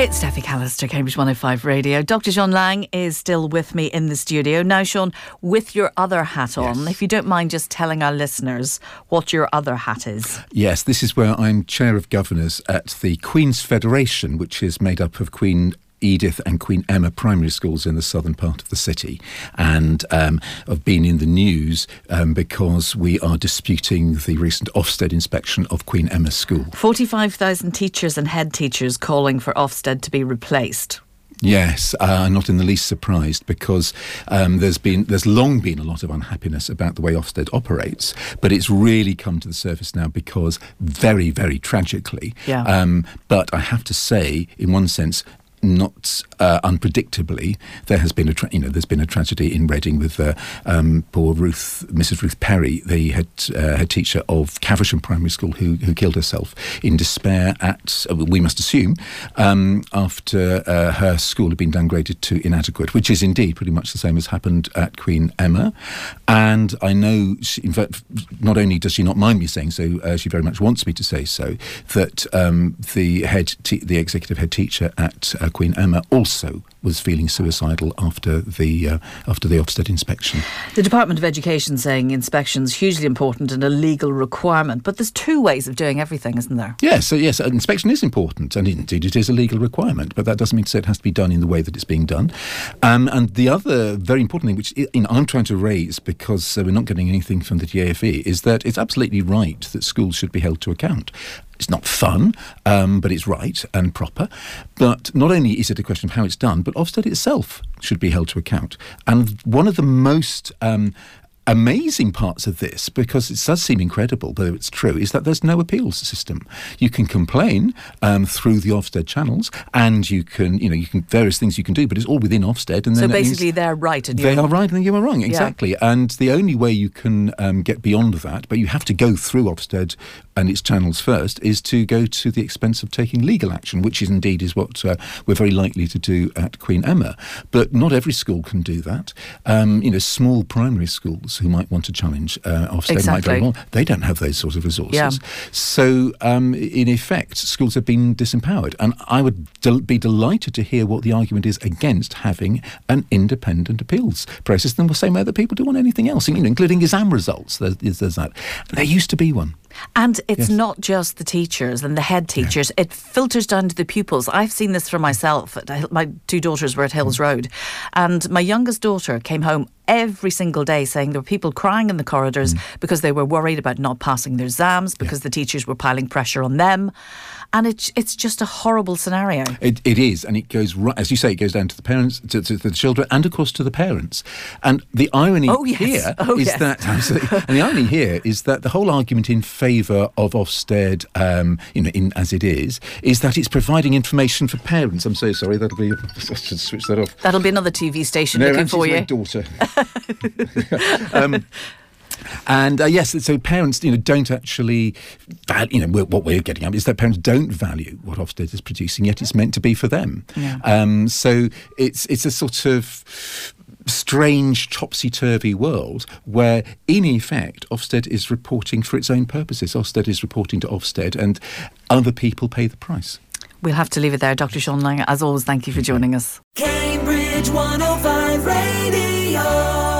It's Steffi Callister, Cambridge 105 Radio. Dr. Sean Lang is still with me in the studio. Now, Sean, with your other hat on, Yes. if you don't mind just telling our listeners what your other hat is. Yes, this is where I'm chair of governors at the Queen's Federation, which is made up of Queen Edith and Queen Emma primary schools in the southern part of the city. And um, I've been in the news um, because we are disputing the recent Ofsted inspection of Queen Emma School. 45,000 teachers and head teachers calling for Ofsted to be replaced. Yes, uh, I'm not in the least surprised because um, there's been there's long been a lot of unhappiness about the way Ofsted operates, but it's really come to the surface now because very very tragically. Yeah. Um, but I have to say, in one sense. Not uh, unpredictably, there has been a tra- you know there's been a tragedy in Reading with uh, um, poor Ruth, Mrs. Ruth Perry, the head uh, head teacher of Caversham Primary School, who who killed herself in despair at uh, we must assume um, after uh, her school had been downgraded to inadequate, which is indeed pretty much the same as happened at Queen Emma. And I know, she, in fact, not only does she not mind me saying so, uh, she very much wants me to say so. That um, the head, te- the executive head teacher at Queen Emma also was feeling suicidal after the uh, after the Ofsted inspection. The Department of Education saying inspections hugely important and a legal requirement, but there's two ways of doing everything, isn't there? Yes, so yes, an inspection is important, and indeed it is a legal requirement, but that doesn't mean to say it has to be done in the way that it's being done. Um, and the other very important thing, which you know, I'm trying to raise because uh, we're not getting anything from the DAFE, is that it's absolutely right that schools should be held to account. It's not fun, um, but it's right and proper. But not only is it a question of how it's done, but Ofsted itself should be held to account. And one of the most um, amazing parts of this, because it does seem incredible, but it's true, is that there's no appeals system. You can complain um, through the Ofsted channels, and you can, you know, you can various things you can do, but it's all within Ofsted. And So basically, they're right and they are right and you are wrong, exactly. And the only way you can um, get beyond that, but you have to go through Ofsted and its channels first, is to go to the expense of taking legal action, which is indeed is what uh, we're very likely to do at Queen Emma. But not every school can do that. Um, you know, small primary schools who might want to challenge uh, Ofsted might very Exactly. well. They don't have those sort of resources. Yeah. So, um, in effect, schools have been disempowered. And I would del- be delighted to hear what the argument is against having an independent appeals process in the same way that people do on anything else, you know, including exam results. There's, there's that. There used to be one. And it's Yes. not just the teachers and the head teachers, it filters down to the pupils. I've seen this for myself. My two daughters were at Hills Mm. Road, and my youngest daughter came home every single day saying there were people crying in the corridors Mm. because they were worried about not passing their exams because the teachers were piling pressure on them. And it's, it's just a horrible scenario. It, it is, and it goes right, as you say, it goes down to the parents, to, to the children, and of course to the parents. And the irony Oh, yes. here is Oh, yes. that, and the irony here is that the whole argument in favour of Ofsted, um, you know, in, as it is, is that it's providing information for parents. I'm so sorry, that'll be. I should switch that off. That'll be another TV station No, looking for you. my daughter. um, and uh, yes, so parents, you know, don't actually, val- you know, we're- what we're getting at is that parents don't value what Ofsted is producing, yet it's meant to be for them. Yeah. Um, so it's it's a sort of strange topsy turvy world where, in effect, Ofsted is reporting for its own purposes. Ofsted is reporting to Ofsted, and other people pay the price. We'll have to leave it there. Dr. Sean Lang, as always, thank you for joining us. Cambridge 105 Radio.